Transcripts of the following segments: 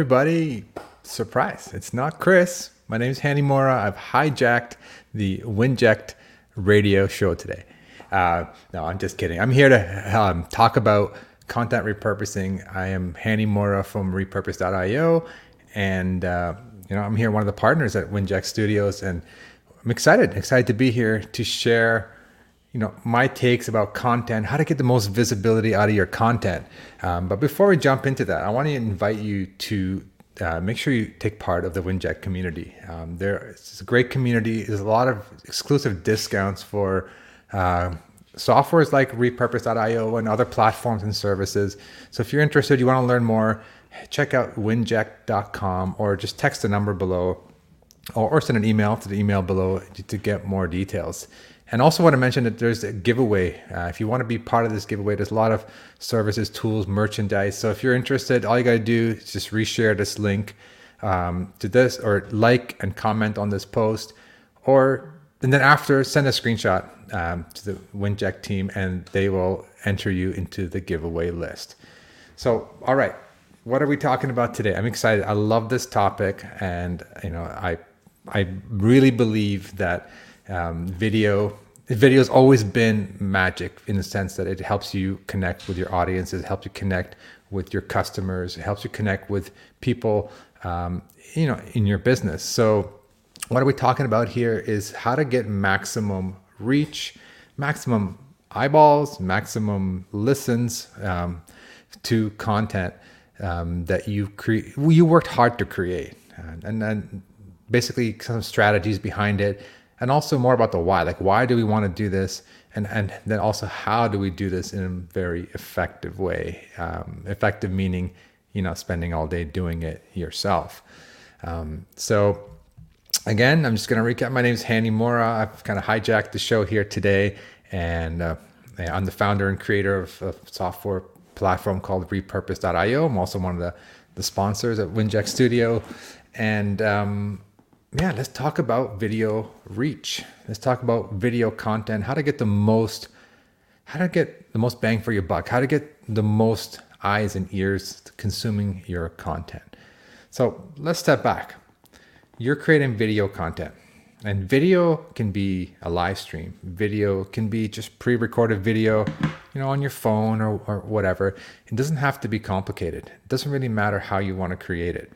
everybody. Surprise, it's not Chris. My name is Hani Mourra. I've hijacked the Winject radio show today. Uh, no, I'm just kidding. I'm here to um, talk about content repurposing. I am Hani Mourra from repurpose.io, and uh, you know I'm here, one of the partners at Winject Studios, and I'm excited, excited to be here to share you know my takes about content how to get the most visibility out of your content. Um, but before we jump into that i want to invite you to uh, make sure you take part of the winject community. Um, there it's a great community. There's a lot of exclusive discounts for uh, softwares like repurpose.io and other platforms and services. So if you're interested you want to learn more check out winject.com or just text the number below or, or send an email to the email below to get more details and also want to mention that there's a giveaway. Uh, if you want to be part of this giveaway, there's a lot of services, tools, merchandise. So if you're interested, all you got to do is just reshare this link um, to this or like and comment on this post. Or, and then after, send a screenshot um, to the Winject team and they will enter you into the giveaway list. So, all right, what are we talking about today? I'm excited. I love this topic. And, you know, I, I really believe that um, video. Video has always been magic in the sense that it helps you connect with your audience it helps you connect with your customers it helps you connect with people um, you know in your business. So what are we talking about here is how to get maximum reach maximum eyeballs maximum listens um, to content um, that you create you worked hard to create. And then basically some strategies behind it and also more about the why like why do we want to do this? And and then also how do we do this in a very effective way? Um, effective meaning you know spending all day doing it yourself. Um, so again i'm just going to recap. My name is Hani Mourra. I've kind of hijacked the show here today. And uh, i'm the founder and creator of a software platform called repurpose.io i'm also one of the, the sponsors at winject studio. And um, yeah, let's talk about video reach. Let's talk about video content, how to get the most how to get the most bang for your buck, how to get the most eyes and ears consuming your content. So, let's step back. You're creating video content. And video can be a live stream. Video can be just pre-recorded video, you know, on your phone or, or whatever. It doesn't have to be complicated. It doesn't really matter how you want to create it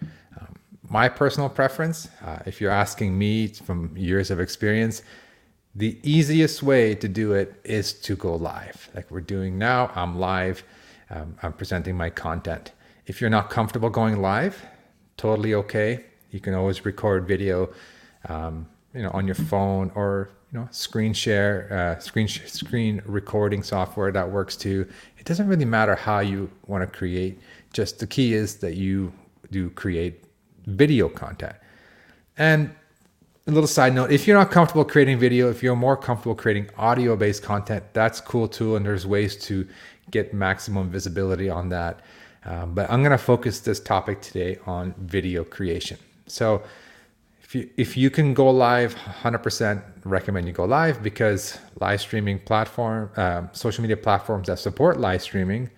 my personal preference, uh, if you're asking me from years of experience, the easiest way to do it is to go live. Like we're doing now, I'm live, um, I'm presenting my content. If you're not comfortable going live, totally okay. You can always record video, um, you know, on your phone or you know, screen share, uh, screen sh- screen recording software that works too. It doesn't really matter how you want to create. Just the key is that you do create video content. And a little side note if you're not comfortable creating video, if you're more comfortable creating audio based content, that's cool too. And there's ways to get maximum visibility on that. Um, but I'm going to focus this topic today on video creation. So, if you, if you can go live, 100% recommend you go live because live streaming platform, um, social media platforms that support live streaming,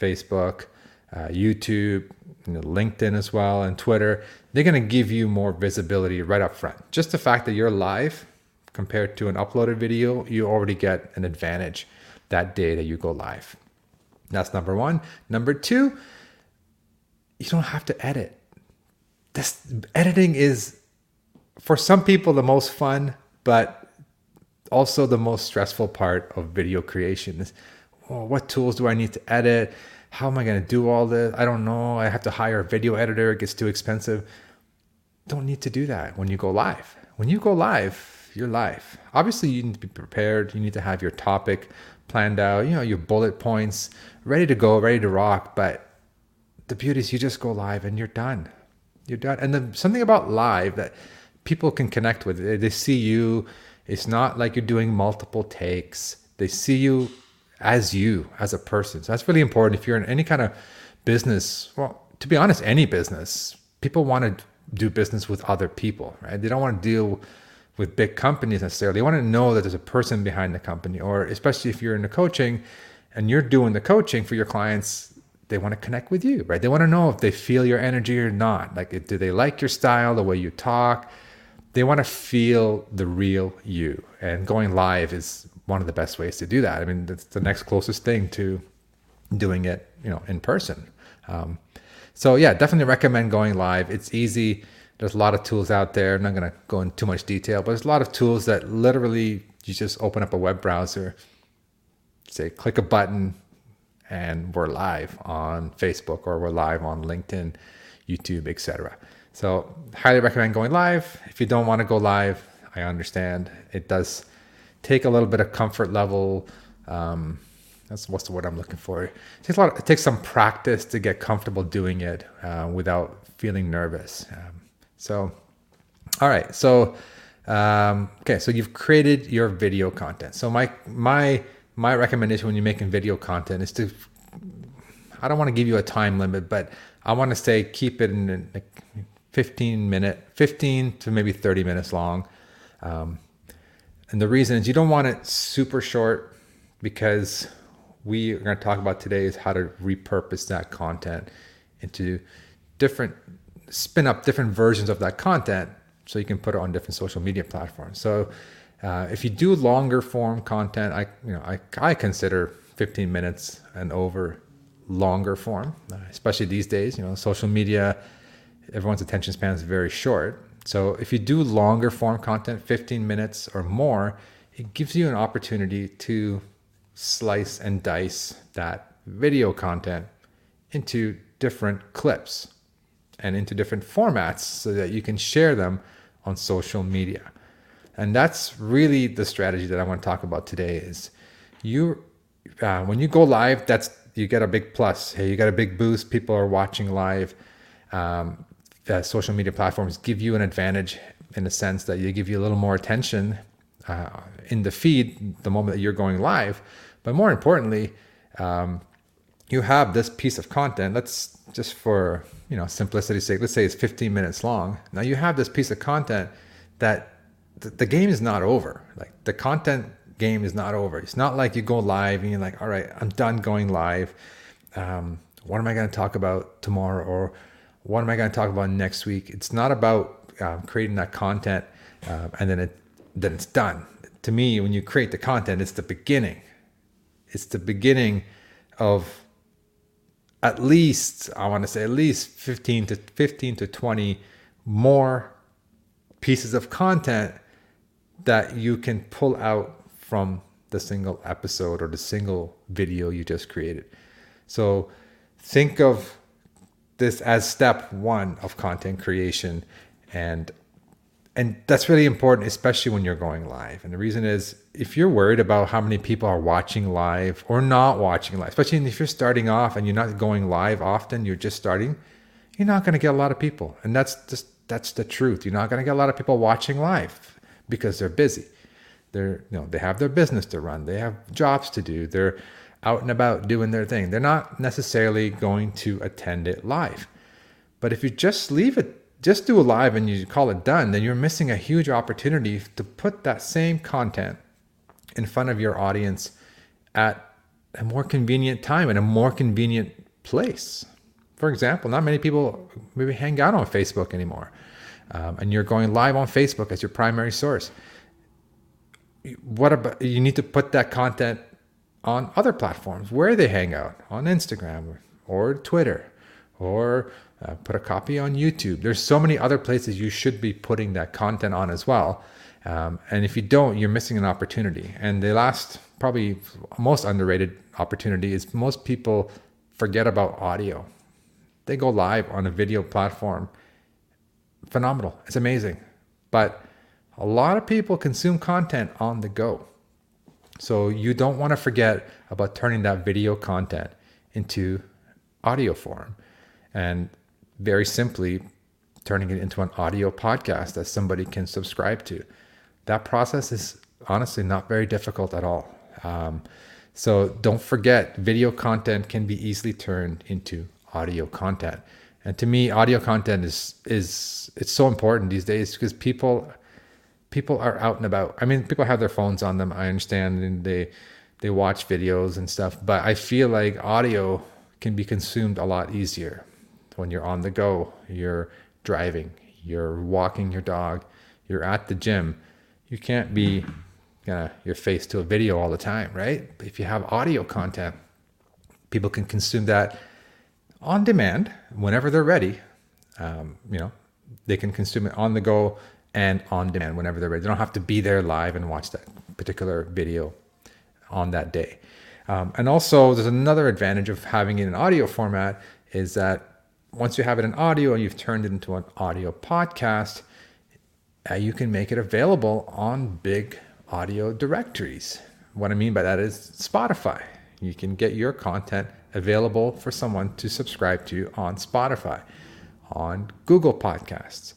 Facebook, uh, YouTube, you know, LinkedIn as well, and Twitter, they're going to give you more visibility right up front. Just the fact that you're live compared to an uploaded video, you already get an advantage that day that you go live. That's number one. Number two, you don't have to edit. This editing is for some people the most fun, but also the most stressful part of video creation is well, what tools do I need to edit? How am I going to do all this? I don't know. I have to hire a video editor. It gets too expensive. Don't need to do that when you go live. When you go live, you're live. Obviously, you need to be prepared. You need to have your topic planned out, you know, your bullet points ready to go, ready to rock. But the beauty is you just go live and you're done. You're done. And the, something about live that people can connect with, they see you. It's not like you're doing multiple takes. They see you as you, as a person. So that's really important. If you're in any kind of business, well, to be honest, any business, people want to do business with other people, right? They don't want to deal with big companies necessarily. They want to know that there's a person behind the company, or especially if you're in the coaching and you're doing the coaching for your clients, they want to connect with you, right? They want to know if they feel your energy or not. Like, do they like your style, the way you talk? They want to feel the real you. And going live is one of the best ways to do that. I mean, that's the next closest thing to doing it, you know, in person. Um, so yeah, definitely recommend going live. It's easy. There's a lot of tools out there. I'm not going to go into too much detail, but there's a lot of tools that literally you just open up a web browser, say click a button, and we're live on Facebook or we're live on LinkedIn, YouTube, etc. So highly recommend going live. If you don't want to go live, I understand. It does take a little bit of comfort level. Um, that's what's the word I'm looking for. It takes a lot. Of, it takes some practice to get comfortable doing it uh, without feeling nervous. Um, so, all right. So, um, okay. So you've created your video content. So my my my recommendation when you're making video content is to. I don't want to give you a time limit, but I want to say keep it in a 15 minute, 15 to maybe 30 minutes long. Um, and the reason is you don't want it super short because we are going to talk about today is how to repurpose that content into different, spin up different versions of that content so you can put it on different social media platforms. So uh, if you do longer form content, I you know I, I consider 15 minutes and over longer form, uh, especially these days. You know, social media, everyone's attention span is very short. So if you do longer form content, 15 minutes or more, it gives you an opportunity to slice and dice that video content into different clips and into different formats so that you can share them on social media. And that's really the strategy that I want to talk about today is you uh, when you go live, that's you get a big plus. Hey, you got a big boost. People are watching live. Um, uh, social media platforms give you an advantage in the sense that they give you a little more attention uh, in the feed the moment that you're going live. But more importantly, um, you have this piece of content. Let's just for you know simplicity's sake, let's say it's 15 minutes long. Now you have this piece of content that th- the game is not over. Like the content game is not over. It's not like you go live and you're like, all right, I'm done going live. Um, what am I going to talk about tomorrow or what am I going to talk about next week? It's not about um, creating that content uh, and then it then it's done. To me, when you create the content, it's the beginning. It's the beginning of at least I want to say at least 15 to 15 to 20 more pieces of content that you can pull out from the single episode or the single video you just created. So think of this as step one of content creation. And and that's really important especially when you're going live. And the reason is if you're worried about how many people are watching live or not watching live especially if you're starting off and you're not going live often you're just starting you're not going to get a lot of people. And that's just that's the truth. You're not going to get a lot of people watching live because they're busy. They're you know they have their business to run. They have jobs to do. They're out and about doing their thing. They're not necessarily going to attend it live. But if you just leave it, just do a live and you call it done, then you're missing a huge opportunity to put that same content in front of your audience at a more convenient time and a more convenient place. For example, not many people maybe hang out on Facebook anymore. Um, and you're going live on Facebook as your primary source. What about you need to put that content on other platforms where they hang out on Instagram or Twitter or uh, put a copy on YouTube. There's so many other places you should be putting that content on as well. Um, and if you don't, you're missing an opportunity. And the last, probably most underrated opportunity is most people forget about audio. They go live on a video platform. Phenomenal. It's amazing. But a lot of people consume content on the go. So you don't want to forget about turning that video content into audio form and very simply turning it into an audio podcast that somebody can subscribe to. That process is honestly not very difficult at all. Um, so don't forget, video content can be easily turned into audio content. And to me, audio content is is it's so important these days because people people are out and about. I mean, people have their phones on them. I understand, and they they watch videos and stuff. But I feel like audio can be consumed a lot easier when you're on the go, you're driving, you're walking your dog, you're at the gym. You can't be uh, your face to a video all the time, right? But if you have audio content, people can consume that on demand whenever they're ready. Um, you know, they can consume it on the go and on demand whenever they're ready. They don't have to be there live and watch that particular video on that day. Um, and also, there's another advantage of having it in audio format is that once you have it in audio and you've turned it into an audio podcast, uh, you can make it available on big audio directories. What I mean by that is Spotify. You can get your content available for someone to subscribe to on Spotify, on Google Podcasts,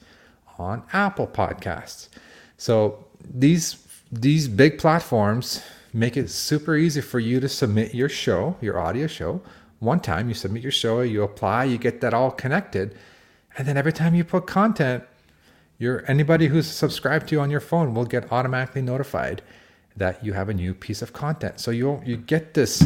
on Apple Podcasts. So these these big platforms make it super easy for you to submit your show, your audio show. One time you submit your show, you apply, you get that all connected, and then every time you put content, your anybody who's subscribed to you on your phone will get automatically notified that you have a new piece of content. So you you get this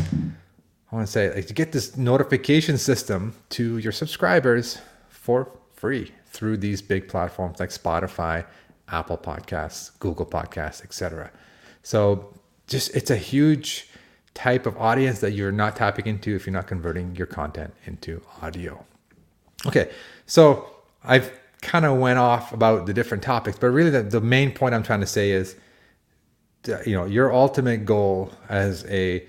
I want to say like you get this notification system to your subscribers for free through these big platforms like Spotify, Apple Podcasts, Google Podcasts, etc. So just it's a huge type of audience that you're not tapping into if you're not converting your content into audio. Okay, so I've kind of went off about the different topics, but really the, the main point I'm trying to say is, uh, you know, your ultimate goal as a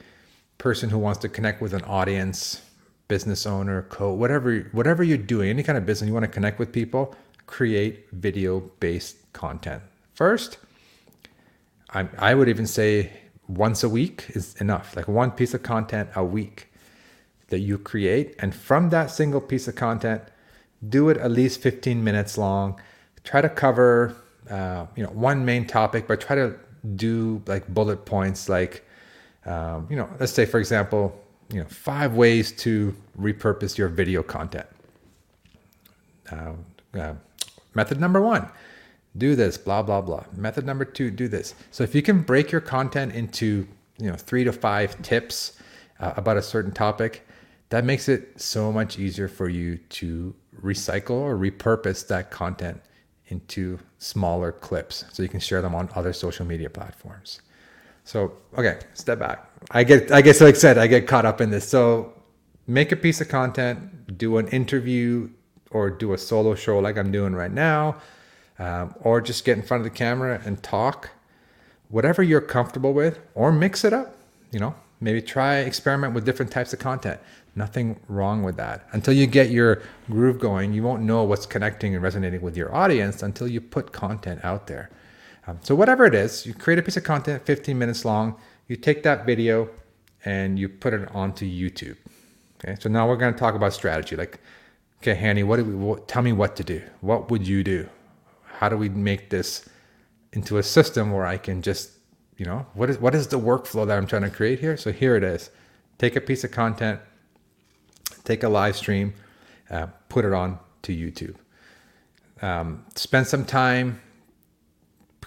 person who wants to connect with an audience, business owner, co, whatever, whatever you're doing, any kind of business you want to connect with people, create video-based content. First, I, I would even say once a week is enough. Like one piece of content a week that you create, and from that single piece of content do it at least 15 minutes long. Try to cover, uh, you know, one main topic, but try to do like bullet points, like, um, you know, let's say, for example, you know, five ways to repurpose your video content. Uh, uh, method number one, do this, blah, blah, blah. Method number two, do this. So if you can break your content into, you know, three to five tips uh, about a certain topic, that makes it so much easier for you to recycle or repurpose that content into smaller clips so you can share them on other social media platforms. So, okay, step back. I get I get so excited. I get caught up in this. So, make a piece of content, do an interview or do a solo show like I'm doing right now, um, or just get in front of the camera and talk. Whatever you're comfortable with, or mix it up. You know, maybe try experiment with different types of content. Nothing wrong with that. Until you get your groove going, you won't know what's connecting and resonating with your audience until you put content out there. Um, so, whatever it is, you create a piece of content 15 minutes long, you take that video and you put it onto YouTube. Okay, so now we're going to talk about strategy. Like, okay, Hani, what do we, what, tell me what to do. What would you do? How do we make this into a system where I can just, you know, what is what is the workflow that I'm trying to create here? So here it is. Take a piece of content, take a live stream, uh, put it on to YouTube. Um, spend some time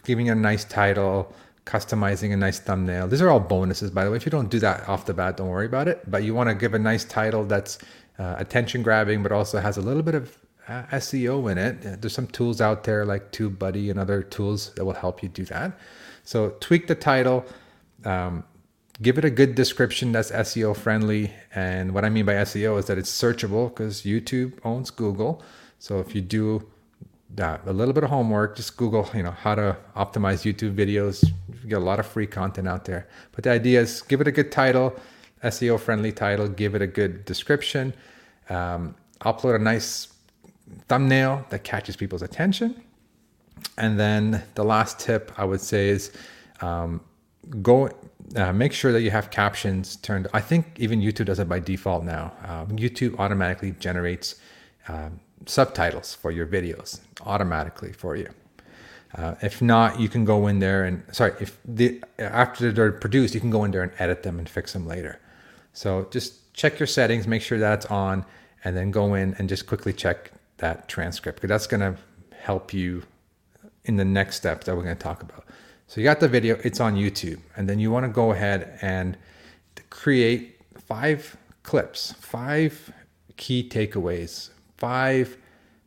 giving a nice title, customizing a nice thumbnail. These are all bonuses, by the way. If you don't do that off the bat, don't worry about it. But you want to give a nice title that's uh, attention grabbing, but also has a little bit of uh, SEO in it. Uh, there's some tools out there like TubeBuddy and other tools that will help you do that. So tweak the title. Um, give it a good description that's SEO friendly. And what I mean by SEO is that it's searchable because YouTube owns Google. So if you do uh, a little bit of homework, just Google, you know, how to optimize YouTube videos. You get a lot of free content out there. But the idea is give it a good title, SEO friendly title, give it a good description, um, upload a nice thumbnail that catches people's attention. And then the last tip I would say is um, go uh, make sure that you have captions turned. I think even YouTube does it by default now. Um, YouTube automatically generates um, subtitles for your videos automatically for you. Uh, if not, you can go in there and sorry, if the after they're produced, you can go in there and edit them and fix them later. So just check your settings, make sure that's on, and then go in and just quickly check that transcript because that's going to help you in the next step that we're going to talk about. So you got the video, it's on YouTube, and then you want to go ahead and create five clips, five key takeaways, five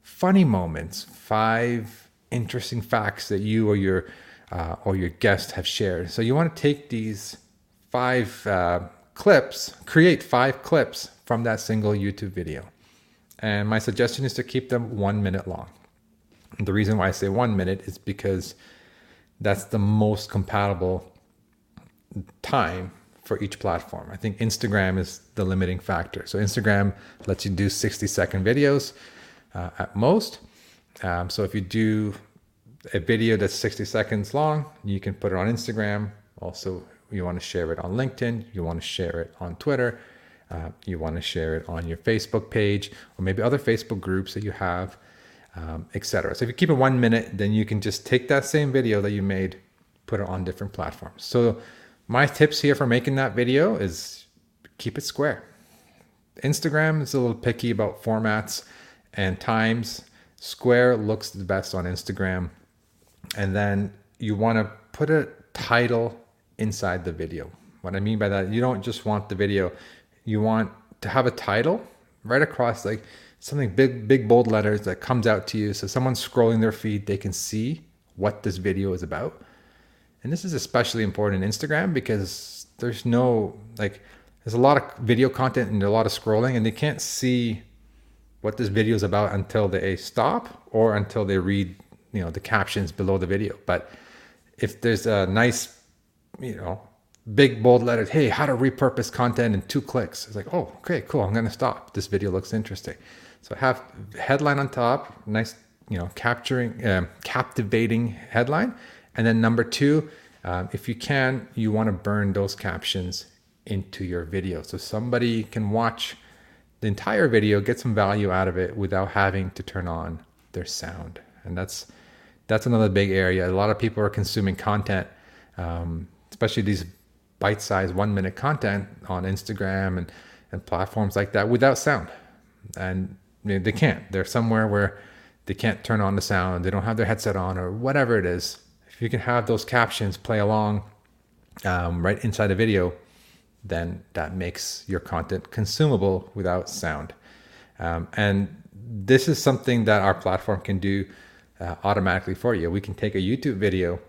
funny moments, five interesting facts that you or your uh, or your guest have shared. So you want to take these five uh, clips, create five clips from that single YouTube video. And my suggestion is to keep them one minute long. The reason why I say one minute is because that's the most compatible time for each platform. I think Instagram is the limiting factor. So Instagram lets you do 60 second videos uh, at most. Um, so if you do a video that's 60 seconds long, you can put it on Instagram. Also, you want to share it on LinkedIn, you want to share it on Twitter, uh, you want to share it on your Facebook page, or maybe other Facebook groups that you have, um, etc. So if you keep it one minute, then you can just take that same video that you made, put it on different platforms. So my tips here for making that video is keep it square. Instagram is a little picky about formats and times. Square looks the best on Instagram. And then you want to put a title inside the video. What I mean by that, you don't just want the video, you want to have a title right across like something big, big bold letters that comes out to you. So someone's scrolling their feed, they can see what this video is about. And this is especially important in Instagram because there's no like there's a lot of video content and a lot of scrolling and they can't see what this video is about until they stop or until they read, you know, the captions below the video. But if there's a nice, you know, big bold letters, hey, how to repurpose content in two clicks. It's like, oh, okay, cool. I'm gonna stop. This video looks interesting. So have headline on top, nice, you know, capturing, um, captivating headline, and then number two, um, if you can, you want to burn those captions into your video so somebody can watch the entire video, get some value out of it without having to turn on their sound. And that's that's another big area. A lot of people are consuming content, um, especially these bite-sized one-minute content on Instagram and and platforms like that without sound, and they can't. They're somewhere where they can't turn on the sound. They don't have their headset on or whatever it is if you can have those captions play along um, right inside a video, then that makes your content consumable without sound. Um, and this is something that our platform can do uh, automatically for you. We can take a YouTube video,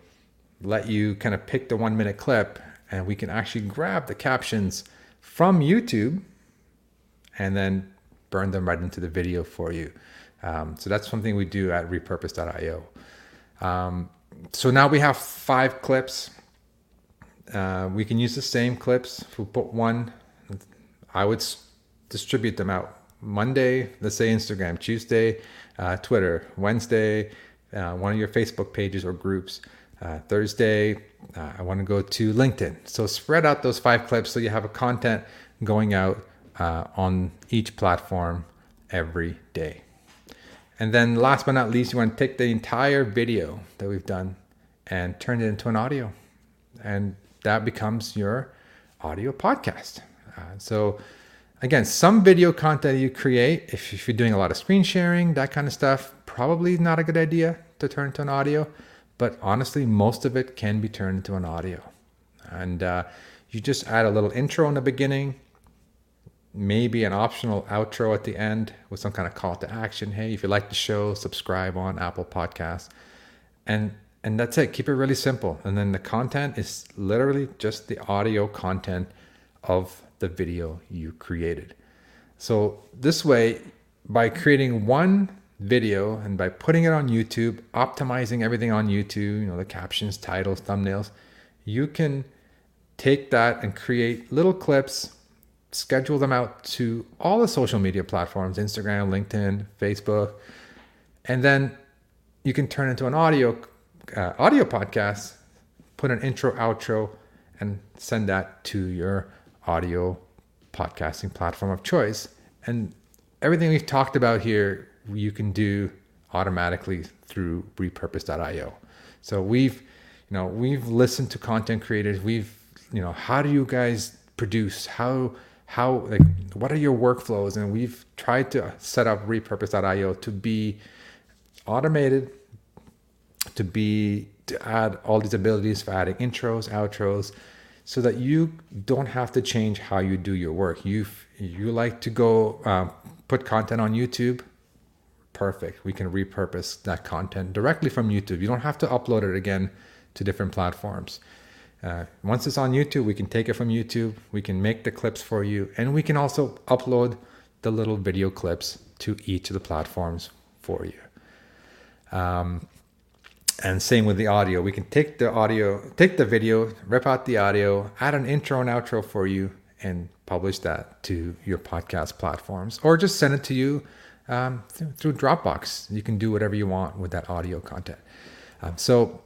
let you kind of pick the one minute clip, and we can actually grab the captions from YouTube and then burn them right into the video for you. Um, so that's something we do at repurpose.io. Um, so now we have five clips. Uh, we can use the same clips. If we put one, I would s- distribute them out. Monday, let's say Instagram. Tuesday, uh, Twitter. Wednesday, uh, one of your Facebook pages or groups. Uh, Thursday, uh, I want to go to LinkedIn. So spread out those five clips so you have a content going out uh, on each platform every day. And then last but not least, you want to take the entire video that we've done and turn it into an audio. And that becomes your audio podcast. Uh, so again, some video content you create, if, if, you're doing a lot of screen sharing, that kind of stuff, probably not a good idea to turn into an audio. But honestly, most of it can be turned into an audio. And uh, you just add a little intro in the beginning, maybe an optional outro at the end with some kind of call to action. Hey, if you like the show, subscribe on Apple Podcasts. And and that's it. Keep it really simple. And then the content is literally just the audio content of the video you created. So this way, by creating one video and by putting it on YouTube, optimizing everything on YouTube, you know, the captions, titles, thumbnails, you can take that and create little clips schedule them out to all the social media platforms Instagram, LinkedIn, Facebook. And then you can turn into an audio uh, audio podcast, put an intro, outro, and send that to your audio podcasting platform of choice. And everything we've talked about here, you can do automatically through repurpose.io. So we've, you know, we've listened to content creators. We've, you know, how do you guys produce? How how like what are your workflows and we've tried to set up repurpose.io to be automated to be to add all these abilities for adding intros outros so that you don't have to change how you do your work. You you like to go um, put content on YouTube, perfect. We can repurpose that content directly from YouTube. You don't have to upload it again to different platforms. Uh, once it's on YouTube, we can take it from YouTube, we can make the clips for you, and we can also upload the little video clips to each of the platforms for you. Um, and same with the audio. We can take the audio, take the video, rip out the audio, add an intro and outro for you, and publish that to your podcast platforms, or just send it to you um, through Dropbox. You can do whatever you want with that audio content. Um, so,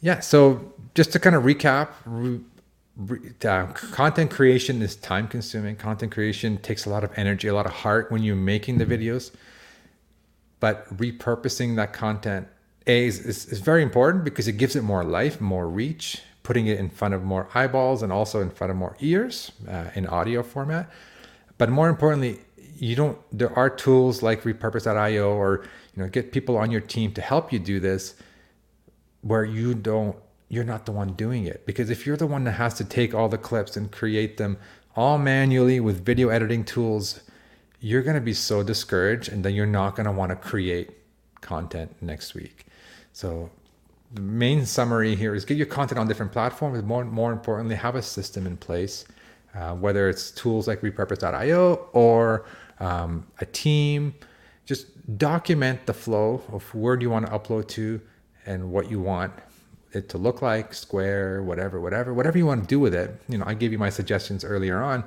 yeah, so just to kind of recap, re, re, uh, content creation is time consuming. Content creation takes a lot of energy, a lot of heart when you're making the videos. But repurposing that content a is, is, is very important because it gives it more life, more reach, putting it in front of more eyeballs and also in front of more ears uh, in audio format. But more importantly, you don't there are tools like repurpose.io or you know get people on your team to help you do this where you don't you're not the one doing it because if you're the one that has to take all the clips and create them all manually with video editing tools you're going to be so discouraged and then you're not going to want to create content next week so the main summary here is get your content on different platforms more more importantly have a system in place uh, whether it's tools like repurpose.io or um, a team. Just document the flow of where do you want to upload to and what you want it to look like, square, whatever, whatever, whatever you want to do with it. You know, I gave you my suggestions earlier on,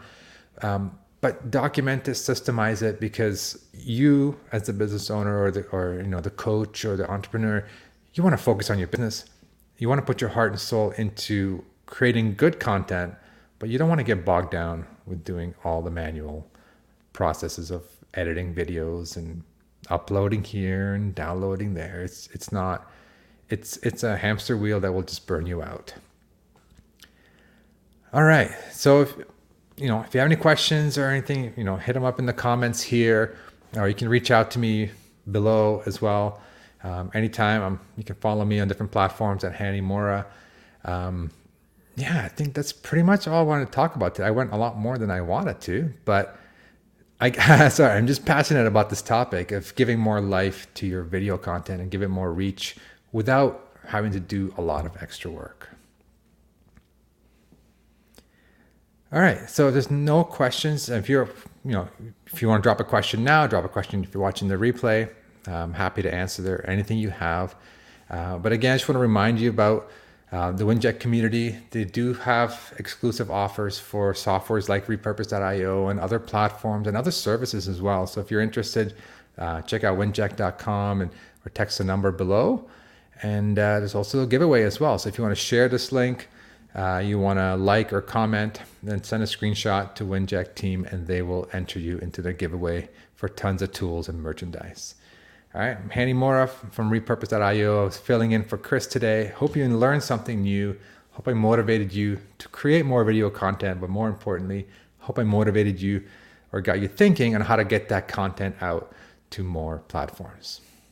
um, but document it, systemize it, because you, as the business owner or the or you know the coach or the entrepreneur, you want to focus on your business. You want to put your heart and soul into creating good content, but you don't want to get bogged down with doing all the manual processes of editing videos and uploading here and downloading there. It's it's not it's it's a hamster wheel that will just burn you out. All right. So if you know, if you have any questions or anything, you know, hit them up in the comments here, or you can reach out to me below as well. Um, anytime, um, you can follow me on different platforms at Hani Mourra. Um, yeah, I think that's pretty much all I wanted to talk about today. I went a lot more than I wanted to, but I sorry, I'm just passionate about this topic of giving more life to your video content and give it more reach without having to do a lot of extra work. All right, so there's no questions. If you're, you know, if you want to drop a question now, drop a question if you're watching the replay. I'm happy to answer there anything you have. Uh, but again, I just want to remind you about uh, the Winject community, they do have exclusive offers for softwares like repurpose.io and other platforms and other services as well. So if you're interested, uh, check out winject.com and or text the number below. And uh, there's also a giveaway as well. So if you want to share this link, uh, you want to like or comment, then send a screenshot to Winject team and they will enter you into their giveaway for tons of tools and merchandise. All right, I'm Hani Mourra from repurpose.io. I was filling in for Chris today. Hope you learned something new. Hope I motivated you to create more video content, but more importantly, hope I motivated you or got you thinking on how to get that content out to more platforms.